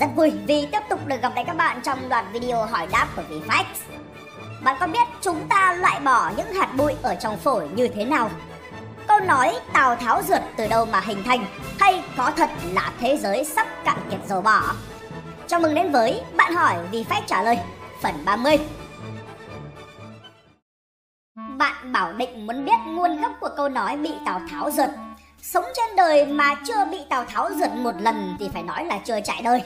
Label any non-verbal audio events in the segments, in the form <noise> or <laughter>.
rất vui vì tiếp tục được gặp lại các bạn trong đoạn video hỏi đáp của VFX. Bạn có biết chúng ta loại bỏ những hạt bụi ở trong phổi như thế nào? Câu nói Tào Tháo rượt từ đâu mà hình thành hay có thật là thế giới sắp cạn kiệt dầu bỏ? Chào mừng đến với Bạn hỏi VFax trả lời, phần 30. Bạn bảo định muốn biết nguồn gốc của câu nói bị Tào Tháo rượt Sống trên đời mà chưa bị Tào Tháo rượt một lần thì phải nói là chưa trải đời.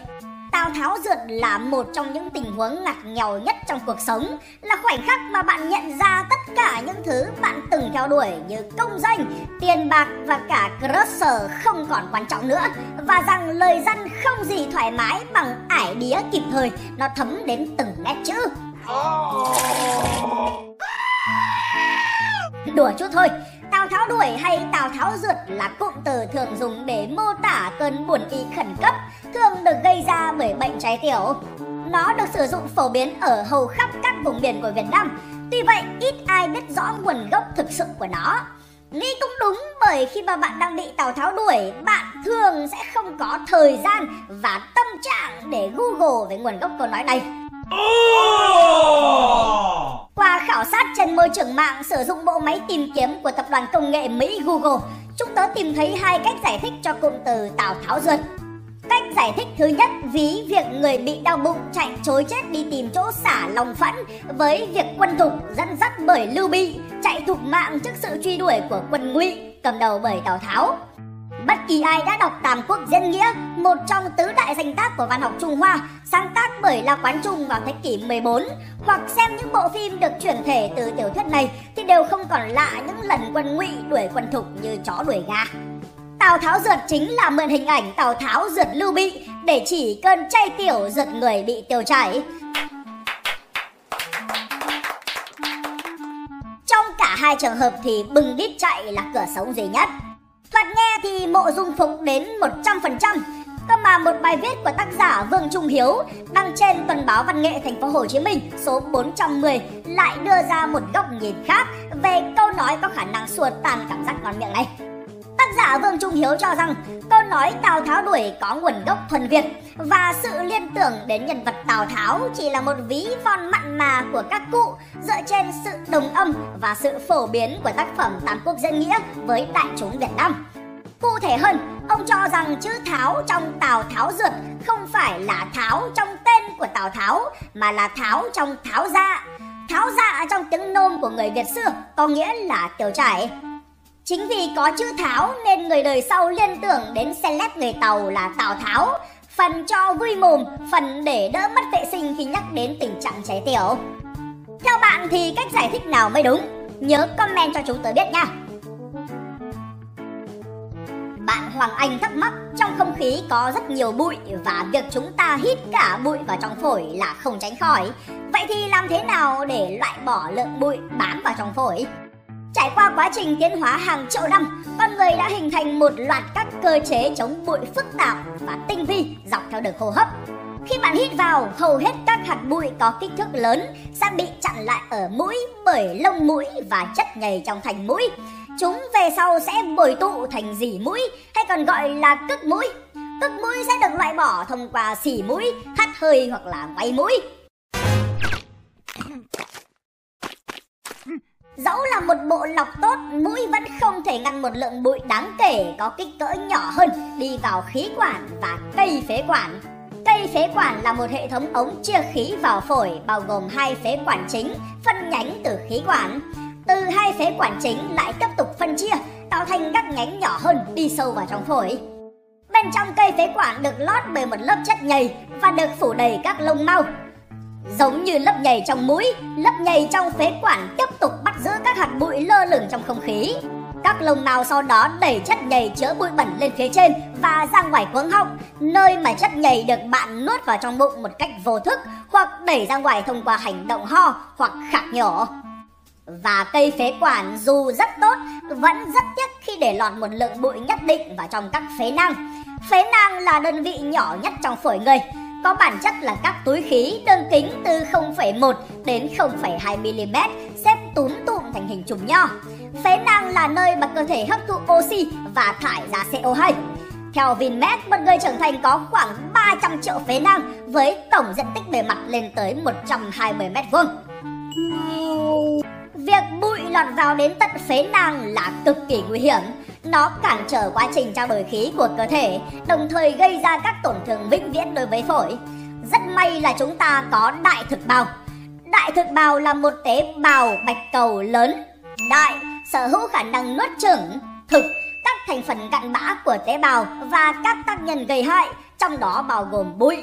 Tào Tháo rượt là một trong những tình huống ngặt nghèo nhất trong cuộc sống, là khoảnh khắc mà bạn nhận ra tất cả những thứ bạn từng theo đuổi như công danh, tiền bạc và cả crusher không còn quan trọng nữa. Và rằng lời dân không gì thoải mái bằng ải đía kịp thời, nó thấm đến từng nét chữ. Đùa chút thôi, Tháo đuổi hay Tào Tháo rượt là cụm từ thường dùng để mô tả cơn buồn y khẩn cấp, thường được gây ra bởi bệnh trái tiểu. Nó được sử dụng phổ biến ở hầu khắp các vùng miền của Việt Nam. Tuy vậy, ít ai biết rõ nguồn gốc thực sự của nó. Nghĩ cũng đúng bởi khi mà bạn đang bị Tào Tháo đuổi, bạn thường sẽ không có thời gian và tâm trạng để Google về nguồn gốc câu nói này. Qua khảo sát trên môi trường mạng sử dụng bộ máy tìm kiếm của tập đoàn công nghệ Mỹ Google, chúng tớ tìm thấy hai cách giải thích cho cụm từ Tào Tháo Ruột. Cách giải thích thứ nhất ví việc người bị đau bụng chạy chối chết đi tìm chỗ xả lòng phẫn với việc quân thục dẫn dắt bởi Lưu Bị chạy thục mạng trước sự truy đuổi của quân Ngụy cầm đầu bởi Tào Tháo. Bất kỳ ai đã đọc Tam Quốc Diễn Nghĩa, một trong tứ đại danh tác của văn học Trung Hoa, sáng tác bởi La Quán Trung vào thế kỷ 14, hoặc xem những bộ phim được chuyển thể từ tiểu thuyết này thì đều không còn lạ những lần quân ngụy đuổi quân thục như chó đuổi gà. Tào Tháo rượt chính là mượn hình ảnh Tào Tháo rượt Lưu Bị để chỉ cơn chay tiểu rượt người bị tiêu chảy. Trong cả hai trường hợp thì bừng đít chạy là cửa sống duy nhất. Thoạt nghe thì mộ dung phục đến 100%, cơ mà một bài viết của tác giả Vương Trung Hiếu đăng trên tuần báo Văn nghệ Thành phố Hồ Chí Minh số 410 lại đưa ra một góc nhìn khác về câu nói có khả năng xua tan cảm giác ngon miệng này. Tác giả Vương Trung Hiếu cho rằng câu nói Tào Tháo đuổi có nguồn gốc thuần Việt và sự liên tưởng đến nhân vật Tào Tháo chỉ là một ví von mặn mà của các cụ dựa trên sự đồng âm và sự phổ biến của tác phẩm Tam Quốc Diễn Nghĩa với đại chúng Việt Nam. Cụ thể hơn, ông cho rằng chữ Tháo trong Tào Tháo Dược không phải là Tháo trong tên của Tào Tháo mà là Tháo trong Tháo Dạ. Tháo Dạ trong tiếng nôm của người Việt xưa có nghĩa là tiêu chảy. Chính vì có chữ Tháo nên người đời sau liên tưởng đến celeb người Tàu là Tào Tháo, phần cho vui mồm, phần để đỡ mất vệ sinh khi nhắc đến tình trạng cháy tiểu. Theo bạn thì cách giải thích nào mới đúng? Nhớ comment cho chúng tôi biết nha. Bạn Hoàng Anh thắc mắc trong không khí có rất nhiều bụi và việc chúng ta hít cả bụi vào trong phổi là không tránh khỏi. Vậy thì làm thế nào để loại bỏ lượng bụi bám vào trong phổi? Trải qua quá trình tiến hóa hàng triệu năm, con người đã hình thành một loạt các cơ chế chống bụi phức tạp và tinh vi dọc theo đường hô hấp. Khi bạn hít vào, hầu hết các hạt bụi có kích thước lớn sẽ bị chặn lại ở mũi bởi lông mũi và chất nhầy trong thành mũi. Chúng về sau sẽ bồi tụ thành dỉ mũi hay còn gọi là cức mũi. Cức mũi sẽ được loại bỏ thông qua xỉ mũi, hắt hơi hoặc là quay mũi. Dẫu là một bộ lọc tốt, mũi vẫn không thể ngăn một lượng bụi đáng kể có kích cỡ nhỏ hơn đi vào khí quản và cây phế quản. Cây phế quản là một hệ thống ống chia khí vào phổi bao gồm hai phế quản chính phân nhánh từ khí quản. Từ hai phế quản chính lại tiếp tục phân chia tạo thành các nhánh nhỏ hơn đi sâu vào trong phổi. Bên trong cây phế quản được lót bởi một lớp chất nhầy và được phủ đầy các lông mau. Giống như lớp nhầy trong mũi, lớp nhầy trong phế quản tiếp tục bắt giữ các hạt bụi lơ lửng trong không khí. Các lông mao sau đó đẩy chất nhầy chứa bụi bẩn lên phía trên và ra ngoài cuống họng, nơi mà chất nhầy được bạn nuốt vào trong bụng một cách vô thức hoặc đẩy ra ngoài thông qua hành động ho hoặc khạc nhổ. Và cây phế quản dù rất tốt, vẫn rất tiếc khi để lọt một lượng bụi nhất định vào trong các phế nang. Phế nang là đơn vị nhỏ nhất trong phổi người, có bản chất là các túi khí đơn kính từ 0,1 đến 0,2 mm xếp túm tụm thành hình chùm nho. Phế nang là nơi mà cơ thể hấp thụ oxy và thải ra CO2. Theo Vinmed, một người trưởng thành có khoảng 300 triệu phế nang với tổng diện tích bề mặt lên tới 120 mét vuông. Việc bụi lọt vào đến tận phế nang là cực kỳ nguy hiểm. Nó cản trở quá trình trao đổi khí của cơ thể, đồng thời gây ra các tổn thương vĩnh viễn đối với phổi. Rất may là chúng ta có đại thực bào. Đại thực bào là một tế bào bạch cầu lớn. Đại sở hữu khả năng nuốt chửng, thực các thành phần cặn bã của tế bào và các tác nhân gây hại, trong đó bao gồm bụi.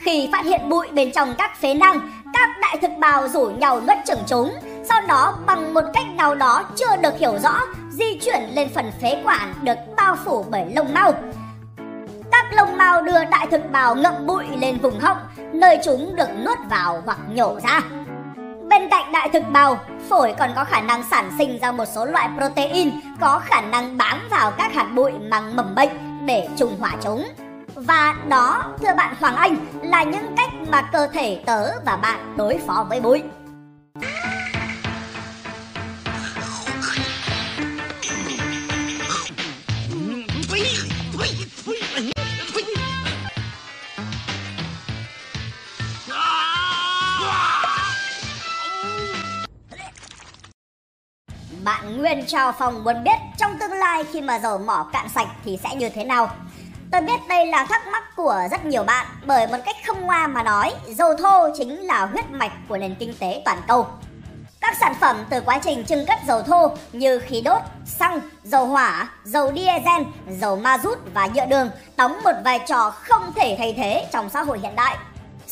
Khi phát hiện bụi bên trong các phế nang, các đại thực bào rủ nhau nuốt chửng chúng, sau đó bằng một cách nào đó chưa được hiểu rõ, di chuyển lên phần phế quản được bao phủ bởi lông mao. Các lông mao đưa đại thực bào ngậm bụi lên vùng họng, nơi chúng được nuốt vào hoặc nhổ ra. Bên cạnh đại thực bào, phổi còn có khả năng sản sinh ra một số loại protein có khả năng bám vào các hạt bụi mang mầm bệnh để trùng hỏa chúng. Và đó, thưa bạn Hoàng Anh, là những cách mà cơ thể tớ và bạn đối phó với bụi. Nguyên Trào Phòng muốn biết trong tương lai khi mà dầu mỏ cạn sạch thì sẽ như thế nào? Tôi biết đây là thắc mắc của rất nhiều bạn bởi một cách không ngoa mà nói, dầu thô chính là huyết mạch của nền kinh tế toàn cầu. Các sản phẩm từ quá trình trưng cất dầu thô như khí đốt, xăng, dầu hỏa, dầu diesel, dầu ma rút và nhựa đường đóng một vai trò không thể thay thế trong xã hội hiện đại.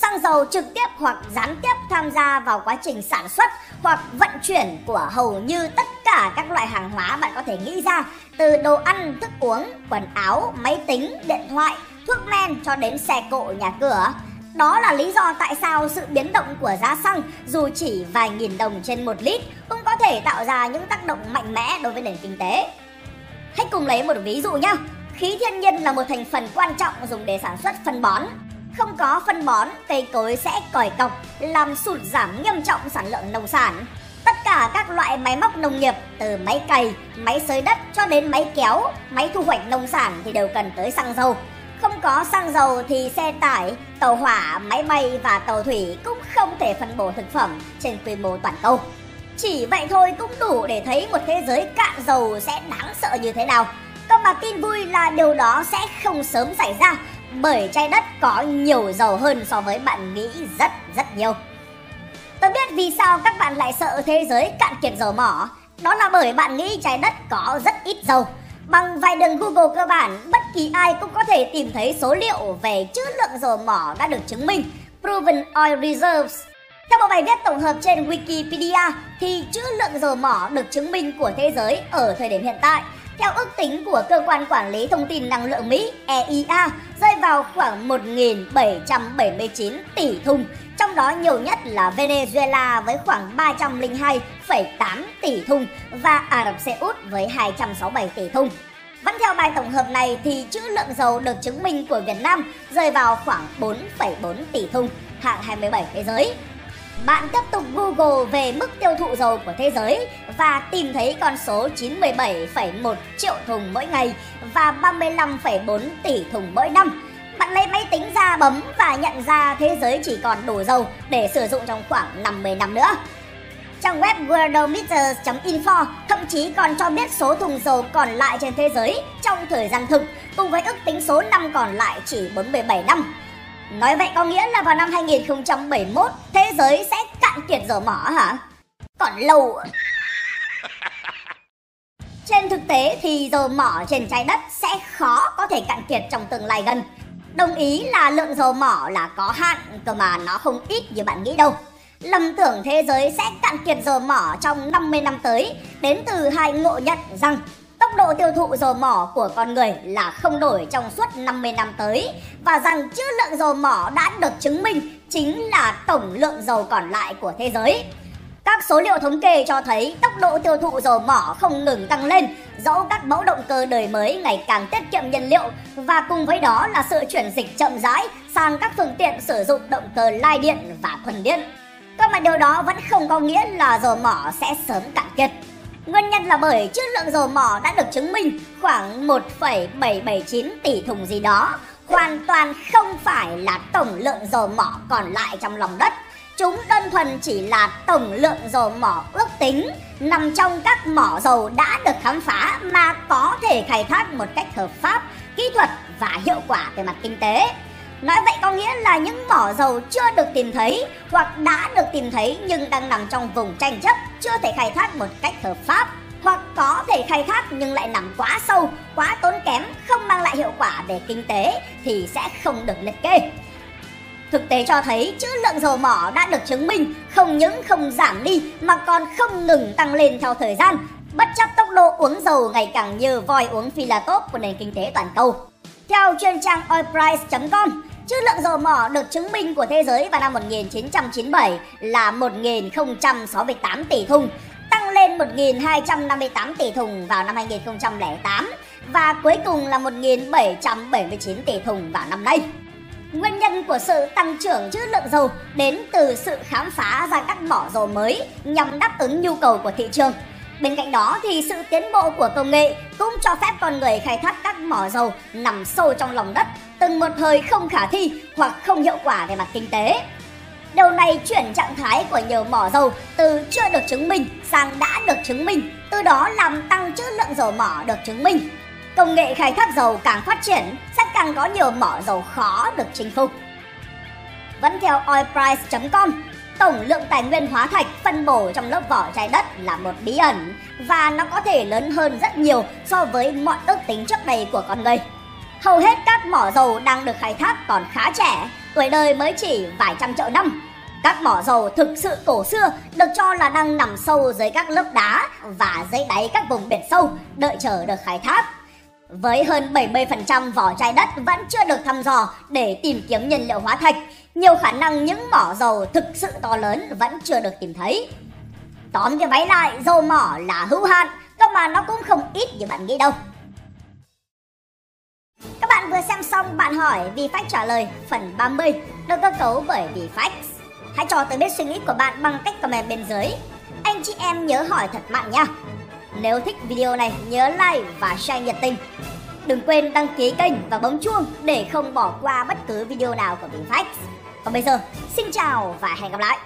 Xăng dầu trực tiếp hoặc gián tiếp tham gia vào quá trình sản xuất hoặc vận chuyển của hầu như tất cả các loại hàng hóa bạn có thể nghĩ ra từ đồ ăn, thức uống, quần áo, máy tính, điện thoại, thuốc men cho đến xe cộ, nhà cửa. Đó là lý do tại sao sự biến động của giá xăng dù chỉ vài nghìn đồng trên một lít cũng có thể tạo ra những tác động mạnh mẽ đối với nền kinh tế. Hãy cùng lấy một ví dụ nhé. Khí thiên nhiên là một thành phần quan trọng dùng để sản xuất phân bón. Không có phân bón, cây cối sẽ còi cọc, làm sụt giảm nghiêm trọng sản lượng nông sản. Tất cả các loại máy móc nông nghiệp từ máy cày, máy xới đất cho đến máy kéo, máy thu hoạch nông sản thì đều cần tới xăng dầu. Không có xăng dầu thì xe tải, tàu hỏa, máy bay và tàu thủy cũng không thể phân bổ thực phẩm trên quy mô toàn cầu. Chỉ vậy thôi cũng đủ để thấy một thế giới cạn dầu sẽ đáng sợ như thế nào. Còn mà tin vui là điều đó sẽ không sớm xảy ra bởi trái đất có nhiều dầu hơn so với bạn nghĩ rất rất nhiều. Tôi biết vì sao các bạn lại sợ thế giới cạn kiệt dầu mỏ. Đó là bởi bạn nghĩ trái đất có rất ít dầu. Bằng vài đường Google cơ bản, bất kỳ ai cũng có thể tìm thấy số liệu về trữ lượng dầu mỏ đã được chứng minh, Proven Oil Reserves. Theo một bài viết tổng hợp trên Wikipedia, thì trữ lượng dầu mỏ được chứng minh của thế giới ở thời điểm hiện tại theo ước tính của Cơ quan Quản lý Thông tin Năng lượng Mỹ EIA, rơi vào khoảng 1.779 tỷ thùng, trong đó nhiều nhất là Venezuela với khoảng 302,8 tỷ thùng và Ả Rập Xê Út với 267 tỷ thùng. Vẫn theo bài tổng hợp này thì trữ lượng dầu được chứng minh của Việt Nam rơi vào khoảng 4,4 tỷ thùng, hạng 27 thế giới. Bạn tiếp tục Google về mức tiêu thụ dầu của thế giới và tìm thấy con số 97,1 triệu thùng mỗi ngày và 35,4 tỷ thùng mỗi năm. Bạn lấy máy tính ra bấm và nhận ra thế giới chỉ còn đủ dầu để sử dụng trong khoảng 50 năm nữa. Trang web worldometers.info thậm chí còn cho biết số thùng dầu còn lại trên thế giới trong thời gian thực cùng với ước tính số năm còn lại chỉ 47 năm. Nói vậy có nghĩa là vào năm 2071 thế giới sẽ cạn kiệt dầu mỏ hả? Còn lâu <laughs> Trên thực tế thì dầu mỏ trên trái đất sẽ khó có thể cạn kiệt trong tương lai gần. Đồng ý là lượng dầu mỏ là có hạn, cơ mà nó không ít như bạn nghĩ đâu. Lầm tưởng thế giới sẽ cạn kiệt dầu mỏ trong 50 năm tới đến từ hai ngộ nhận rằng tốc độ tiêu thụ dầu mỏ của con người là không đổi trong suốt 50 năm tới và rằng trữ lượng dầu mỏ đã được chứng minh chính là tổng lượng dầu còn lại của thế giới. Các số liệu thống kê cho thấy tốc độ tiêu thụ dầu mỏ không ngừng tăng lên, dẫu các mẫu động cơ đời mới ngày càng tiết kiệm nhiên liệu và cùng với đó là sự chuyển dịch chậm rãi sang các phương tiện sử dụng động cơ lai điện và thuần điện. Cơ mà điều đó vẫn không có nghĩa là dầu mỏ sẽ sớm cạn kiệt. Nguyên nhân là bởi trữ lượng dầu mỏ đã được chứng minh khoảng 1,779 tỷ thùng gì đó, hoàn toàn không phải là tổng lượng dầu mỏ còn lại trong lòng đất. Chúng đơn thuần chỉ là tổng lượng dầu mỏ ước tính nằm trong các mỏ dầu đã được khám phá mà có thể khai thác một cách hợp pháp, kỹ thuật và hiệu quả về mặt kinh tế. Nói vậy có nghĩa là những mỏ dầu chưa được tìm thấy hoặc đã được tìm thấy nhưng đang nằm trong vùng tranh chấp, chưa thể khai thác một cách hợp pháp hoặc có thể khai thác nhưng lại nằm quá sâu, quá tốn kém, không mang lại hiệu quả về kinh tế thì sẽ không được liệt kê. Thực tế cho thấy trữ lượng dầu mỏ đã được chứng minh không những không giảm đi mà còn không ngừng tăng lên theo thời gian, bất chấp tốc độ uống dầu ngày càng như voi uống phi là tốt của nền kinh tế toàn cầu. Theo chuyên trang oilprice.com, trữ lượng dầu mỏ được chứng minh của thế giới vào năm 1997 là 1.068 tỷ thùng, tăng lên 1.258 tỷ thùng vào năm 2008 và cuối cùng là 1.779 tỷ thùng vào năm nay. Nguyên nhân của sự tăng trưởng trữ lượng dầu đến từ sự khám phá ra các mỏ dầu mới nhằm đáp ứng nhu cầu của thị trường. Bên cạnh đó thì sự tiến bộ của công nghệ cũng cho phép con người khai thác các mỏ dầu nằm sâu trong lòng đất từng một thời không khả thi hoặc không hiệu quả về mặt kinh tế. Điều này chuyển trạng thái của nhiều mỏ dầu từ chưa được chứng minh sang đã được chứng minh, từ đó làm tăng trữ lượng dầu mỏ được chứng minh. Công nghệ khai thác dầu càng phát triển sẽ càng có nhiều mỏ dầu khó được chinh phục. Vẫn theo oilprice.com, tổng lượng tài nguyên hóa thạch phân bổ trong lớp vỏ trái đất là một bí ẩn và nó có thể lớn hơn rất nhiều so với mọi ước tính trước đây của con người. Hầu hết các mỏ dầu đang được khai thác còn khá trẻ, tuổi đời mới chỉ vài trăm triệu năm. Các mỏ dầu thực sự cổ xưa được cho là đang nằm sâu dưới các lớp đá và dưới đáy các vùng biển sâu, đợi chờ được khai thác. Với hơn 70% vỏ trái đất vẫn chưa được thăm dò để tìm kiếm nhiên liệu hóa thạch, nhiều khả năng những mỏ dầu thực sự to lớn vẫn chưa được tìm thấy. Tóm cái váy lại, dầu mỏ là hữu hạn, cơ mà nó cũng không ít như bạn nghĩ đâu. Bạn vừa xem xong bạn hỏi vì phách trả lời phần 30 được cơ cấu bởi vì phách. Hãy cho tôi biết suy nghĩ của bạn bằng cách comment bên dưới. Anh chị em nhớ hỏi thật mạnh nha. Nếu thích video này nhớ like và share nhiệt tình. Đừng quên đăng ký kênh và bấm chuông để không bỏ qua bất cứ video nào của VFX. Còn bây giờ, xin chào và hẹn gặp lại.